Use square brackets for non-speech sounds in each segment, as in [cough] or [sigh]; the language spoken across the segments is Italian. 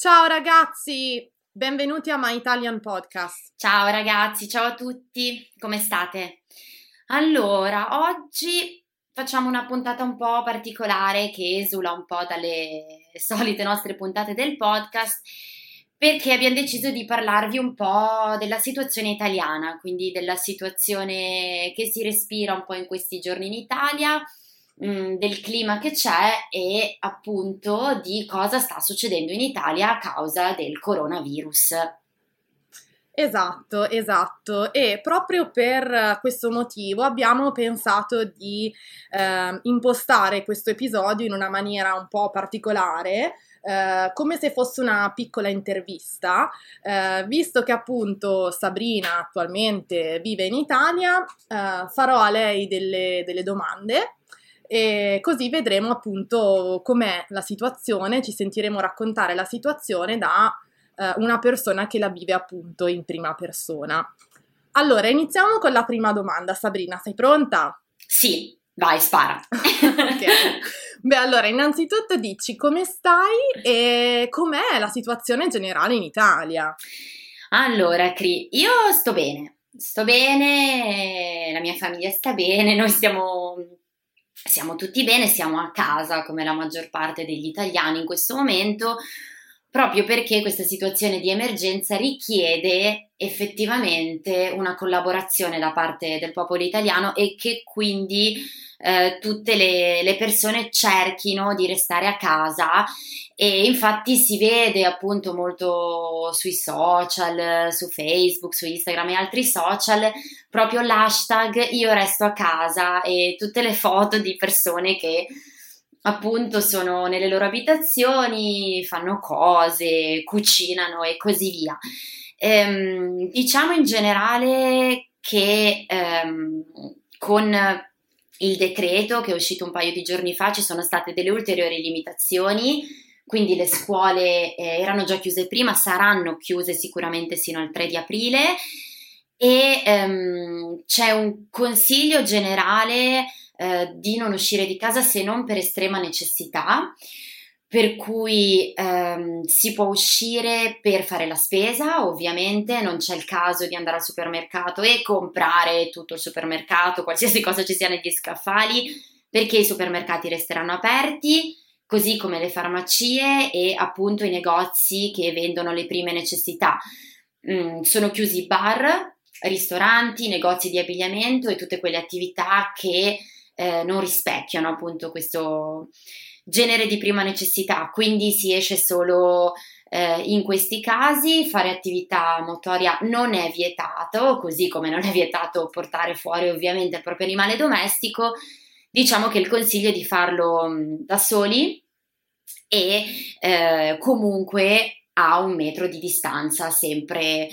Ciao ragazzi, benvenuti a My Italian Podcast. Ciao ragazzi, ciao a tutti, come state? Allora, oggi facciamo una puntata un po' particolare che esula un po' dalle [laughs] solite nostre puntate del podcast perché abbiamo deciso di parlarvi un po' della situazione italiana, quindi della situazione che si respira un po' in questi giorni in Italia Mm, del clima che c'è e appunto di cosa sta succedendo in Italia a causa del coronavirus. Esatto, esatto. E proprio per questo motivo abbiamo pensato di eh, impostare questo episodio in una maniera un po' particolare. Eh, come se fosse una piccola intervista, eh, visto che appunto Sabrina attualmente vive in Italia, eh, farò a lei delle, delle domande e così vedremo appunto com'è la situazione, ci sentiremo raccontare la situazione da eh, una persona che la vive appunto in prima persona. Allora, iniziamo con la prima domanda. Sabrina, sei pronta? Sì, vai, spara. [laughs] ok. Beh, allora, innanzitutto dici come stai e com'è la situazione generale in Italia? Allora, Cri, io sto bene, sto bene, la mia famiglia sta bene, noi stiamo siamo tutti bene, siamo a casa come la maggior parte degli italiani in questo momento, proprio perché questa situazione di emergenza richiede effettivamente una collaborazione da parte del popolo italiano e che quindi eh, tutte le, le, persone cerchino di restare a casa. E infatti si vede appunto molto sui social, su Facebook, su Instagram e altri social proprio l'hashtag io resto a casa e tutte le foto di persone che appunto sono nelle loro abitazioni, fanno cose, cucinano e così via. Ehm, diciamo in generale che ehm, con il decreto che è uscito un paio di giorni fa ci sono state delle ulteriori limitazioni, quindi le scuole eh, erano già chiuse prima, saranno chiuse sicuramente sino al 3 di aprile e ehm, c'è un consiglio generale eh, di non uscire di casa se non per estrema necessità per cui ehm, si può uscire per fare la spesa, ovviamente non c'è il caso di andare al supermercato e comprare tutto il supermercato, qualsiasi [laughs] cosa ci sia negli scaffali, perché i supermercati resteranno aperti, così come le farmacie e appunto i negozi che vendono le prime necessità. Mm, sono chiusi bar, ristoranti, negozi di abbigliamento e tutte quelle attività che eh, non rispecchiano appunto questo genere di prima necessità, quindi si esce solo eh, in questi casi, fare attività motoria non è vietato, così come non è vietato portare fuori ovviamente il proprio animale domestico, diciamo che il consiglio è di farlo mm, da soli e eh, comunque a un metro di distanza sempre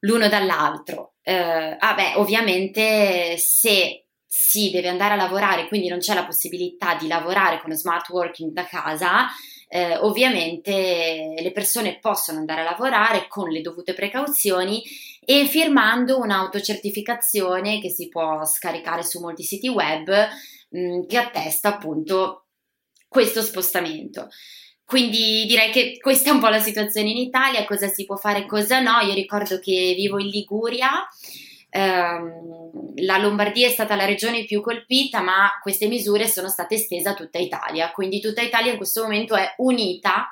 l'uno dall'altro. Eh, ah ovviamente se si deve andare a lavorare, quindi non c'è la possibilità di lavorare con smart working da casa, eh, ovviamente le persone possono andare a lavorare con le dovute precauzioni e firmando un'autocertificazione che si può scaricare su molti siti web mh, mm, che attesta appunto questo spostamento. Quindi direi che questa è un po' la situazione in Italia, cosa si può fare e cosa no. Io ricordo che vivo in Liguria ehm, la Lombardia è stata la regione più colpita, ma queste misure sono state estese a tutta Italia, quindi tutta Italia in questo momento è unita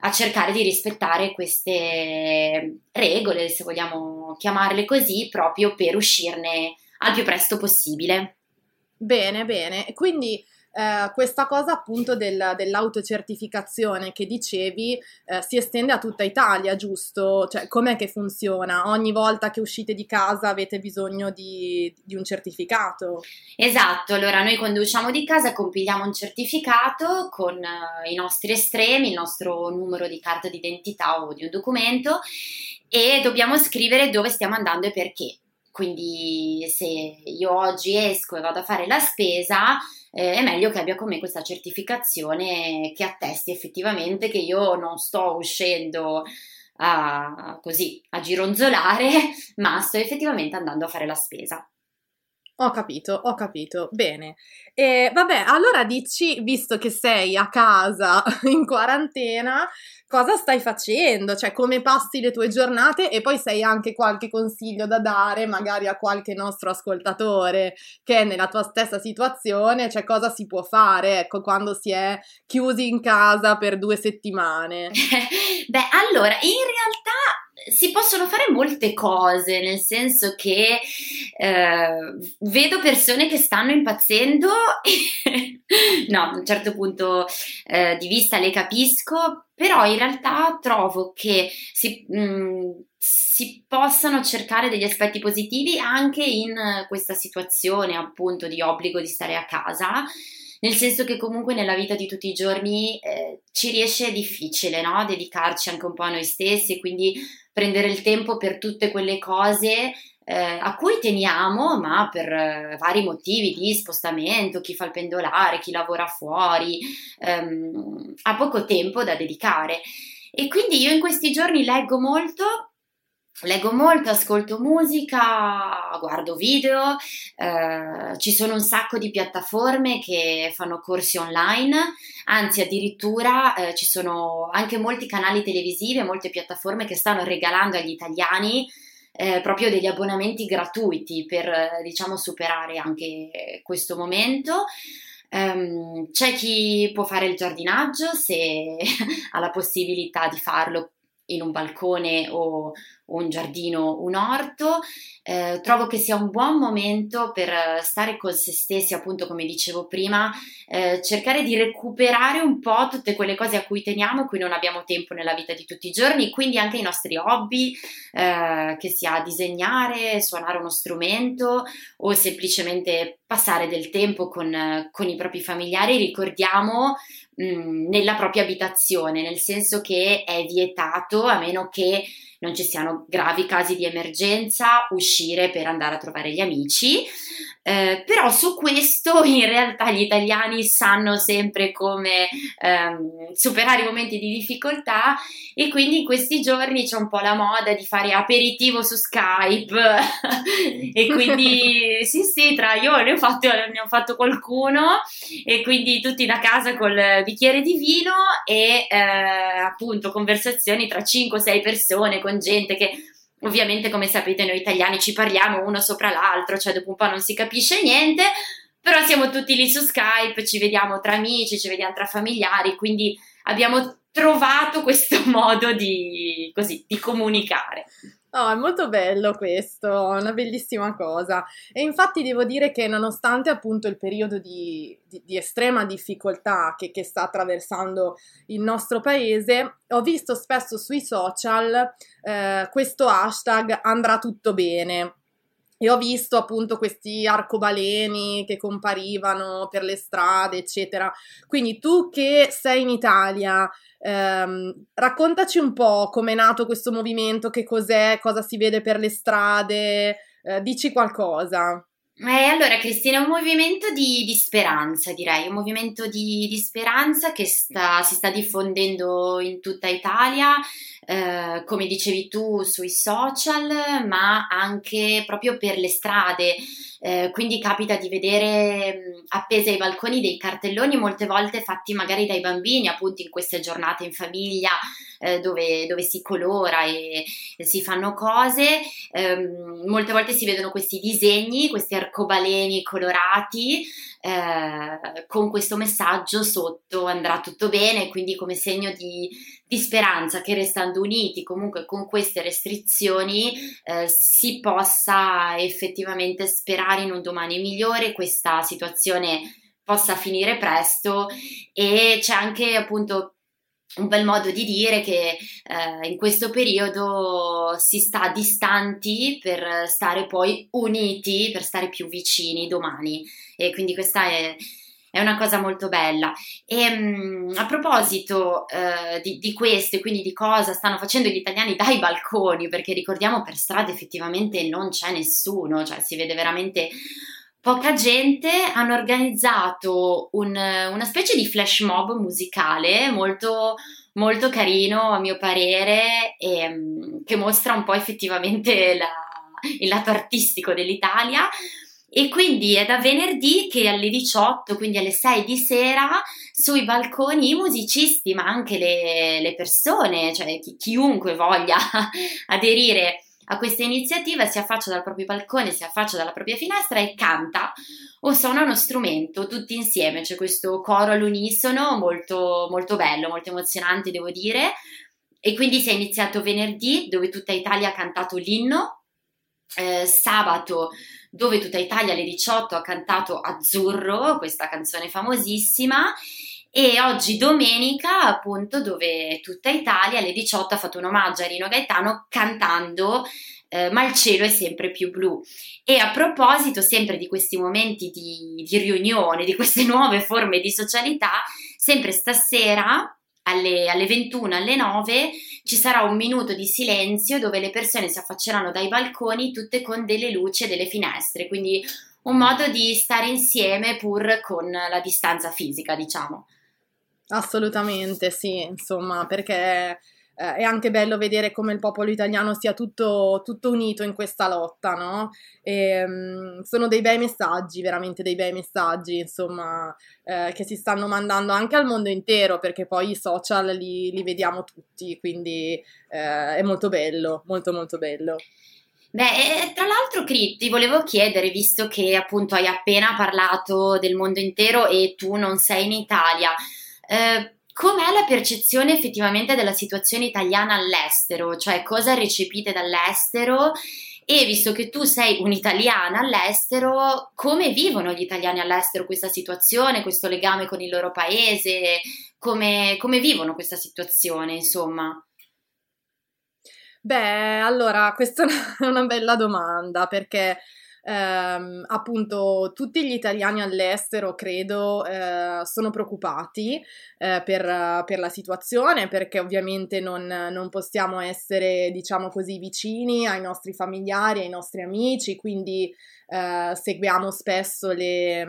a cercare di rispettare queste regole, se vogliamo chiamarle così, proprio per uscirne al più presto possibile. Bene, bene. Quindi eh, questa cosa appunto del, dell'autocertificazione che dicevi eh, si estende a tutta Italia, giusto? Cioè, com'è che funziona? Ogni volta che uscite di casa avete bisogno di, di un certificato? Esatto, allora noi quando usciamo di casa compiliamo un certificato con uh, i nostri estremi, il nostro numero di carta d'identità o di un documento e dobbiamo scrivere dove stiamo andando e perché. Quindi se io oggi esco e vado a fare la spesa, eh, è meglio che abbia con me questa certificazione che attesti effettivamente che io non sto uscendo a, così a gironzolare, [laughs] ma sto effettivamente andando a fare la spesa. Ho capito, ho capito. Bene. E vabbè, allora dici, visto che sei a casa [laughs] in quarantena, cosa stai facendo? Cioè, come passi le tue giornate? E poi se hai anche qualche consiglio da dare, magari a qualche nostro ascoltatore che è nella tua stessa situazione, cioè cosa si può fare, ecco, quando si è chiusi in casa per due settimane? [laughs] Beh, allora, in realtà si possono fare molte cose, nel senso che eh, vedo persone che stanno impazzendo, [laughs] no, a un certo punto eh, di vista le capisco, però in realtà trovo che si, mh, mm, si possano cercare degli aspetti positivi anche in questa situazione appunto di obbligo di stare a casa nel senso che comunque nella vita di tutti i giorni eh, ci riesce difficile, no? Dedicarci anche un po' a noi stessi quindi prendere il tempo per tutte quelle cose eh, a cui teniamo, ma per eh, vari motivi di spostamento, chi fa il pendolare, chi lavora fuori, ehm, ha poco tempo da dedicare. E quindi io in questi giorni leggo molto Leggo molto, ascolto musica, guardo video, eh, ci sono un sacco di piattaforme che fanno corsi online, anzi addirittura eh, ci sono anche molti canali televisivi e molte piattaforme che stanno regalando agli italiani eh, proprio degli abbonamenti gratuiti per diciamo superare anche questo momento. Um, c'è chi può fare il giardinaggio se [laughs] ha la possibilità di farlo in un balcone o un giardino, un orto. Eh, trovo che sia un buon momento per stare con se stessi, appunto come dicevo prima, eh, cercare di recuperare un po' tutte quelle cose a cui teniamo, cui non abbiamo tempo nella vita di tutti i giorni, quindi anche i nostri hobby, eh, che sia disegnare, suonare uno strumento o semplicemente passare del tempo con, con i propri familiari. Ricordiamo mh, nella propria abitazione, nel senso che è vietato a meno che non ci siano gravi casi di emergenza, uscire per andare a trovare gli amici. Eh, però su questo [laughs] in realtà gli italiani sanno sempre come ehm, superare i momenti di difficoltà e quindi in questi giorni c'è un po' la moda di fare aperitivo su Skype. [laughs] E quindi [laughs] sì sì tra io ne ho, fatto, ne ho fatto qualcuno e quindi tutti da casa col bicchiere di vino e eh, appunto conversazioni tra 5-6 persone con gente che ovviamente come sapete noi italiani ci parliamo uno sopra l'altro, cioè dopo un po' non si capisce niente, però siamo tutti lì su Skype, ci vediamo tra amici, ci vediamo tra familiari, quindi abbiamo trovato questo [laughs] modo di, così, di comunicare. No, è molto bello questo, è una bellissima cosa. E infatti devo dire che nonostante appunto il periodo di, di, di estrema difficoltà che, che, sta attraversando il nostro paese, ho visto spesso sui social eh, questo hashtag andrà tutto bene. E ho visto appunto questi arcobaleni che comparivano per le strade, eccetera. Quindi tu che sei in Italia, ehm, raccontaci un po' com'è nato questo movimento, che cos'è, cosa si vede per le strade, eh, dici qualcosa. Eh, allora, Cristina, è un movimento di, di speranza, direi, un movimento di, di speranza che sta, si sta diffondendo in tutta Italia, eh, come dicevi tu, sui social, ma anche proprio per le strade. Eh, quindi capita di vedere appese ai balconi dei cartelloni, molte volte fatti magari dai bambini, appunto in queste giornate in famiglia, eh, dove, dove, si colora e, e si fanno cose. Um, molte volte si vedono questi disegni, questi arcobaleni colorati eh, con questo messaggio sotto andrà tutto bene, quindi come segno di, di speranza che restando uniti comunque con queste restrizioni eh, si possa effettivamente sperare in un domani migliore, questa situazione possa finire presto. E c'è anche appunto un bel modo di dire che eh, in questo periodo si sta distanti per stare poi uniti, per stare più vicini domani. E quindi questa è, è una cosa molto bella. E um, a proposito eh, di, di questo e quindi di cosa stanno facendo gli italiani dai balconi, perché ricordiamo per strada effettivamente non c'è nessuno, cioè si vede veramente poca gente, hanno organizzato un, una specie di flash mob musicale molto, molto carino a mio parere e, mm, che mostra un po' effettivamente la, il lato artistico dell'Italia e quindi è da venerdì che alle 18, quindi alle 6 di sera, sui balconi i musicisti, ma anche le, le persone, cioè chi, chiunque voglia [laughs] aderire a questa iniziativa si affaccia dal proprio balcone, si affaccia dalla propria finestra e canta o suona uno strumento tutti insieme. C'è questo coro all'unisono molto, molto bello, molto emozionante, devo dire. E quindi si è iniziato venerdì, dove tutta Italia ha cantato l'inno. Eh, sabato dove tutta Italia alle 18 ha cantato Azzurro, questa canzone famosissima, e oggi domenica, appunto, dove tutta Italia alle 18 ha fatto un omaggio a Rino Gaetano cantando eh, Ma il cielo è sempre più blu. E a proposito sempre di questi momenti di, di riunione, di queste [laughs] nuove forme di socialità, sempre stasera alle, alle 21, alle 9 ci sarà un minuto di silenzio dove le persone si affacceranno dai balconi tutte con delle luci e delle finestre, quindi un modo di stare insieme pur con la distanza fisica, diciamo. Assolutamente, sì, insomma, perché eh, è anche bello vedere come il popolo italiano sia tutto, tutto unito in questa lotta, no? E, um, sono dei bei messaggi, veramente dei bei messaggi, insomma, eh, che si stanno mandando anche al mondo intero, perché poi i social li, li vediamo tutti, quindi eh, è molto bello, molto molto bello. Beh, tra l'altro, Cri, ti volevo chiedere, visto che appunto hai appena parlato del mondo intero e tu non sei in Italia, eh, Com'è la percezione effettivamente della situazione italiana all'estero? Cioè, cosa recepite dall'estero? E visto che tu sei un'italiana all'estero, come vivono gli italiani all'estero questa situazione, questo legame con il loro paese? Come, come vivono questa situazione, insomma? Beh, allora, questa è una [laughs] bella domanda perché ehm, appunto tutti gli italiani all'estero credo eh, sono preoccupati eh, per, per, la situazione perché ovviamente non, non, possiamo essere diciamo così vicini ai nostri familiari, ai nostri amici, quindi eh, seguiamo spesso le,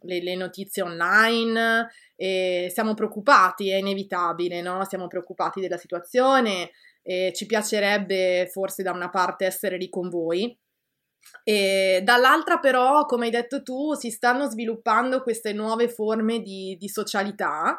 le, le, notizie online e siamo preoccupati, è inevitabile, no? siamo preoccupati della situazione. E ci piacerebbe forse da una parte essere lì con voi, e dall'altra però, come hai detto tu, si stanno sviluppando queste nuove forme di, di socialità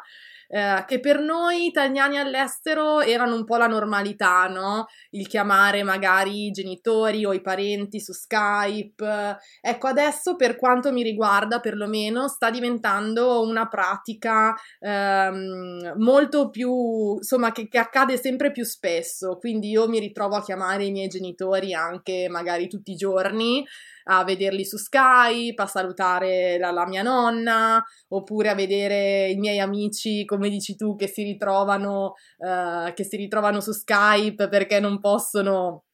eh, che per noi italiani all'estero erano un po' la normalità, no? Il chiamare magari i genitori o i parenti su Skype. Ecco, adesso per quanto mi riguarda, perlomeno, sta diventando una pratica ehm, molto più, insomma, che, che accade sempre più spesso. Quindi io mi ritrovo a chiamare i miei genitori anche magari tutti i giorni a vederli su Skype, a salutare la, la, mia nonna, oppure a vedere i miei amici, come dici tu, che si ritrovano, uh, che si ritrovano su Skype perché non possono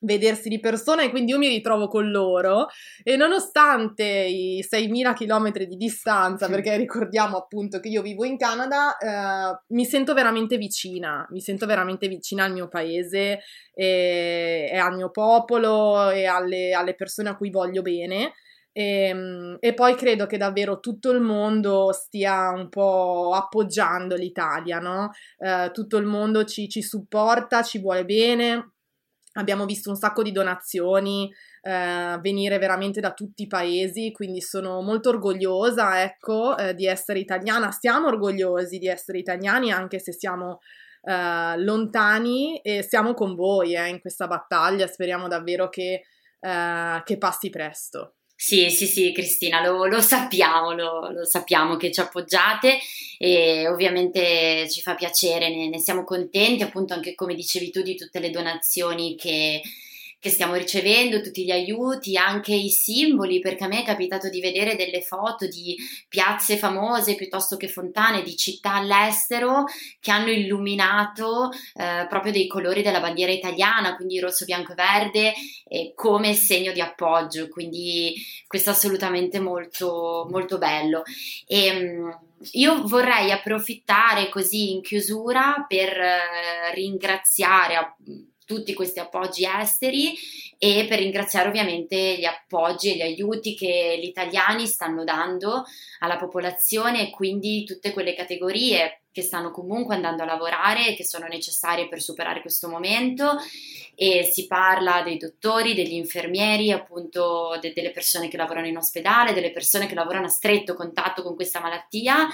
vedersi di persona e quindi io mi ritrovo con loro e nonostante i 6.000 km di distanza, perché ricordiamo appunto che io vivo in Canada, eh, mi sento veramente vicina, mi sento veramente vicina al mio paese e, e al mio popolo e alle, alle, persone a cui voglio bene. E, ehm, e poi credo che davvero tutto il mondo stia un po' appoggiando l'Italia, no? Eh, tutto il mondo ci, ci supporta, ci vuole bene Abbiamo visto un sacco di donazioni eh, venire veramente da tutti i paesi, quindi sono molto orgogliosa, ecco, eh, di essere italiana. Siamo orgogliosi di essere italiani, anche se siamo eh, lontani e siamo con voi eh, in questa battaglia. Speriamo davvero che, eh, che passi presto. Sì, sì, sì, Cristina, lo, lo sappiamo, lo, lo, sappiamo che ci appoggiate e ovviamente ci fa piacere, ne, ne siamo contenti, appunto anche come dicevi tu di tutte le donazioni che, che stiamo ricevendo, tutti gli aiuti, anche i simboli, perché a me è capitato di vedere delle foto di piazze famose piuttosto che fontane di città all'estero che hanno illuminato eh, proprio dei colori della bandiera italiana, quindi rosso, bianco e verde, eh, come segno di appoggio. Quindi questo è assolutamente molto, molto bello. E, ehm, io vorrei approfittare così in chiusura per eh, ringraziare tutti questi appoggi esteri e per ringraziare ovviamente gli appoggi e gli aiuti che gli italiani stanno dando alla popolazione e quindi tutte quelle categorie che stanno comunque andando a lavorare e che sono necessarie per superare questo momento. E si parla dei dottori, degli infermieri, appunto de- delle persone che lavorano in ospedale, delle persone che lavorano a stretto contatto con questa malattia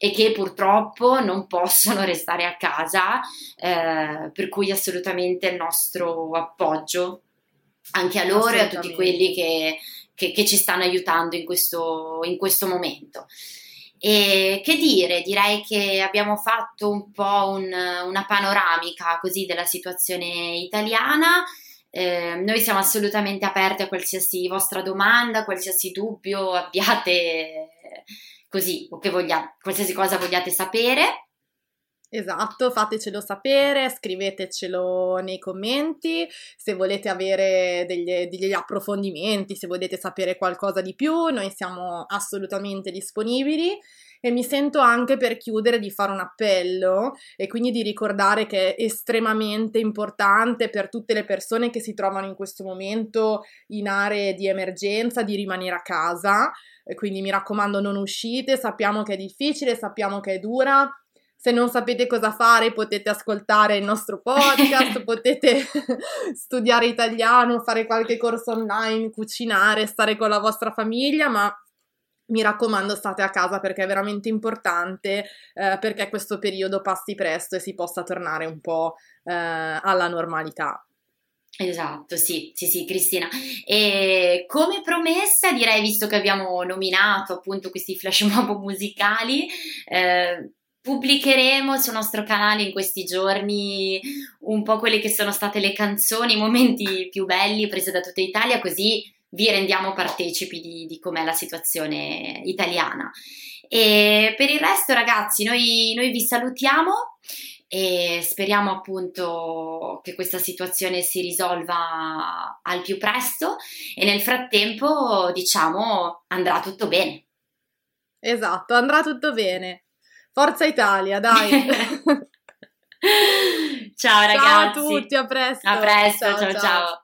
e che purtroppo non possono restare a casa, eh, per cui assolutamente il nostro appoggio anche a loro e a tutti quelli che, che, che ci stanno aiutando in questo, in questo momento. E che dire, direi che abbiamo fatto un po' un, una panoramica così della situazione italiana. Eh, noi siamo assolutamente aperti a qualsiasi vostra domanda, qualsiasi dubbio abbiate, così, o che vogliate, qualsiasi cosa vogliate sapere. Esatto, fatecelo sapere, scrivetecelo nei commenti, se volete avere degli, degli, approfondimenti, se volete sapere qualcosa di più, noi siamo assolutamente disponibili. E mi sento anche per chiudere di fare un appello e quindi di ricordare che è estremamente importante per tutte le persone che si trovano in questo momento in aree di emergenza di rimanere a casa, quindi mi raccomando non uscite, sappiamo che è difficile, sappiamo che è dura, se non sapete cosa fare potete ascoltare il nostro [laughs] podcast, potete [laughs] studiare italiano, fare qualche corso online, cucinare, stare con la vostra famiglia, ma mi raccomando state a casa perché è veramente importante eh, perché questo periodo passi presto e si possa tornare un po' eh, alla normalità. Esatto, sì, sì, sì, Cristina. E come promessa, direi, visto che abbiamo nominato appunto questi flash mob musicali, eh, pubblicheremo sul nostro canale in questi giorni un po' quelle che sono state le canzoni, i momenti più belli prese da tutta Italia, così vi rendiamo partecipi di, di com'è la situazione italiana. E per il resto, ragazzi, noi, noi vi salutiamo e speriamo appunto che questa situazione si risolva al più presto e nel frattempo, diciamo, andrà tutto bene. Esatto, andrà tutto bene. Forza Italia, dai. [laughs] ciao ragazzi. Ciao a tutti, a presto. A presto, ciao ciao. ciao.